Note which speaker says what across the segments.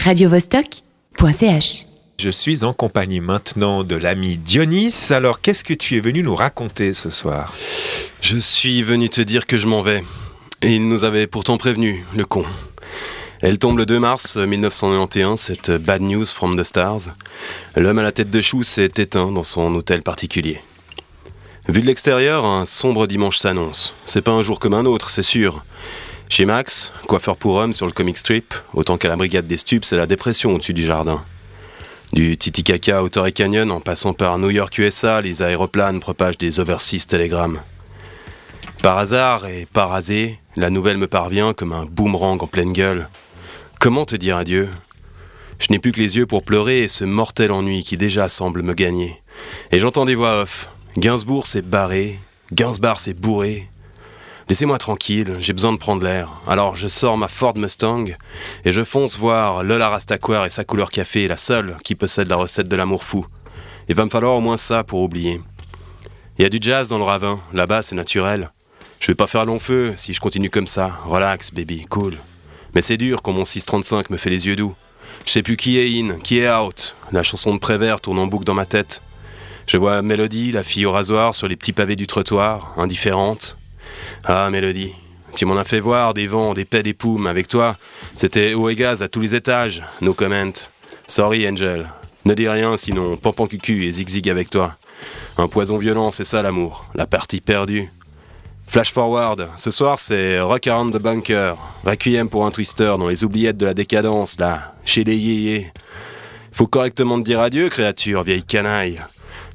Speaker 1: radiovostok.ch.
Speaker 2: Je suis en compagnie maintenant de l'ami Dionys. Alors, qu'est-ce que tu es venu nous raconter ce soir?
Speaker 3: Je suis venu te dire que je m'en vais. Et il nous avait pourtant prévenu, le con. Elle tombe le 2 mars 1991, cette Bad News from the Stars. L'homme à la tête de chou s'est éteint dans son hôtel particulier. Vu de l'extérieur, un sombre dimanche s'annonce. C'est pas un jour comme un autre, c'est sûr. Chez Max, coiffeur pour homme sur le comic strip, autant qu'à la brigade des stupes, c'est la dépression au-dessus du jardin. Du Titicaca au Torrey Canyon, en passant par New York, USA, les aéroplanes propagent des overseas télégrammes. Par hasard et par hasé, la nouvelle me parvient comme un boomerang en pleine gueule. Comment te dire adieu? Je n'ai plus que les yeux pour pleurer et ce mortel ennui qui déjà semble me gagner. Et j'entends des voix off. Gainsbourg s'est barré, Gainsbar s'est bourré. Laissez-moi tranquille, j'ai besoin de prendre l'air. Alors je sors ma Ford Mustang et je fonce voir Lola Rastaquar et sa couleur café, la seule qui possède la recette de l'amour fou. Il va me falloir au moins ça pour oublier. Il y a du jazz dans le ravin, là-bas c'est naturel. Je vais pas faire long feu si je continue comme ça. Relax, baby, cool. Mais c'est dur quand mon 635 me fait les yeux doux. Je sais plus qui est in, qui est out. La chanson de Prévert tourne en boucle dans ma tête. Je vois Mélodie, la fille au rasoir, sur les petits pavés du trottoir, indifférente. Ah, Mélodie, tu m'en as fait voir des vents, des paix, des poumes avec toi. C'était haut et gaz à tous les étages. No comment. Sorry, Angel. Ne dis rien, sinon pampan cucu et zigzig avec toi. Un poison violent, c'est ça l'amour. La partie perdue. Flash forward, ce soir c'est Rock Around the Bunker, Requiem pour un twister dans les oubliettes de la décadence, là, chez les yéyés. Faut correctement te dire adieu, créature, vieille canaille.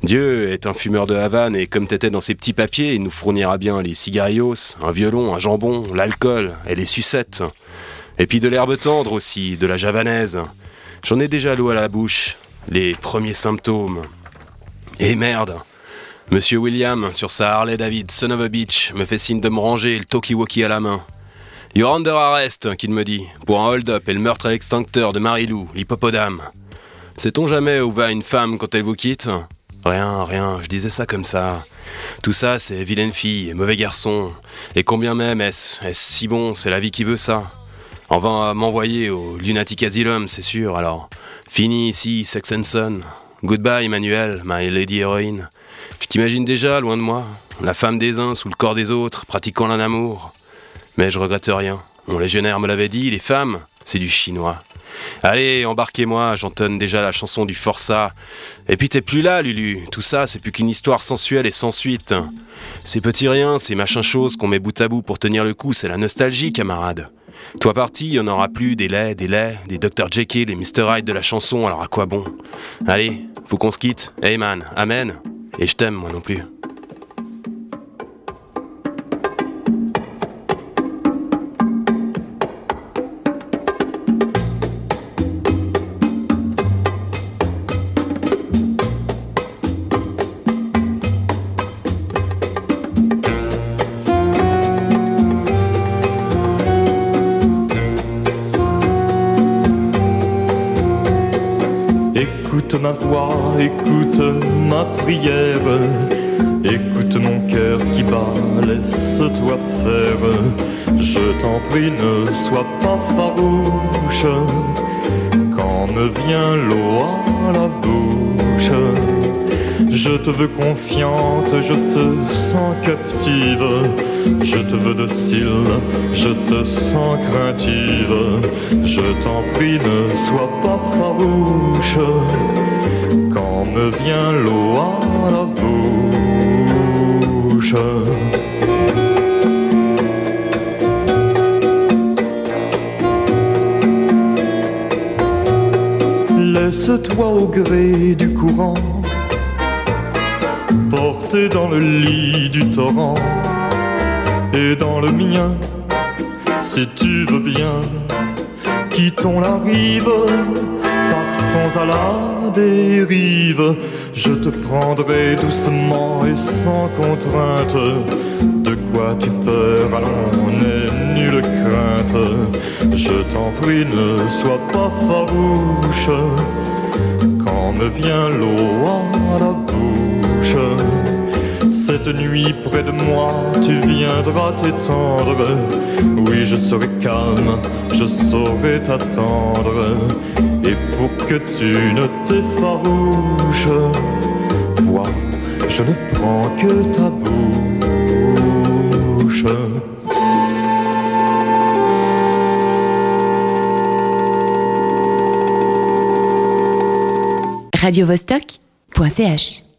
Speaker 3: Dieu est un fumeur de Havane et comme t'étais dans ses petits papiers, il nous fournira bien les cigarios, un violon, un jambon, l'alcool et les sucettes. Et puis de l'herbe tendre aussi, de la javanaise. J'en ai déjà l'eau à la bouche, les premiers symptômes. Et merde, Monsieur William, sur sa Harley David, son of a bitch, me fait signe de me ranger le talkie-walkie à la main. You're under arrest, qu'il me dit, pour un hold-up et le meurtre à l'extincteur de Marilou, l'hippopotame. Sait-on jamais où va une femme quand elle vous quitte? Rien, rien, je disais ça comme ça. Tout ça, c'est vilaine fille et mauvais garçon. Et combien même est-ce est si bon, c'est la vie qui veut ça. On va m'envoyer au Lunatic Asylum, c'est sûr, alors. Fini ici, Sex and Son. Goodbye, Emmanuel, my lady héroïne. Je t'imagine déjà, loin de moi, la femme des uns sous le corps des autres, pratiquant l'un amour. Mais je regrette rien. Mon légionnaire me l'avait dit, les femmes, c'est du chinois. Allez, embarquez-moi, j'entonne déjà la chanson du Forçat. Et puis t'es plus là, Lulu. Tout ça, c'est plus qu'une histoire sensuelle et sans suite. Ces petits riens, ces machins choses qu'on met bout à bout pour tenir le coup, c'est la nostalgie, camarade. Toi parti, il en aura plus des laits, des laits, des Dr. Jekyll, les Mr. Hyde de la chanson, alors à quoi bon? Allez, faut qu'on se quitte. Hey man, amen. Et je t'aime, moi non plus.
Speaker 4: Écoute ma voix, écoute ma prière, écoute mon cœur qui bat, laisse-toi faire. Je t'en prie, ne sois pas farouche quand me vient l'eau à la bouche. Je te veux confiante, je te sens captive. Je te veux docile, je te sens craintive. Je t'en prie, ne sois pas farouche quand me vient l'eau à la bouche. Laisse-toi au gré du courant, porté dans le lit du torrent et dans le mien, si tu veux bien, quittons la rive, à la dérive. Je te prendrai doucement et sans contrainte. De quoi tu peur, allons, n'aie nulle crainte. Je t'en prie, ne sois pas farouche quand me vient l'eau à la bouche. Cette nuit près de moi, tu viendras t'étendre. Oui, je serai calme, je saurai t'attendre. Que tu ne t'effarouches. Vois, je ne prends que ta bouche.
Speaker 1: radiovostok.ch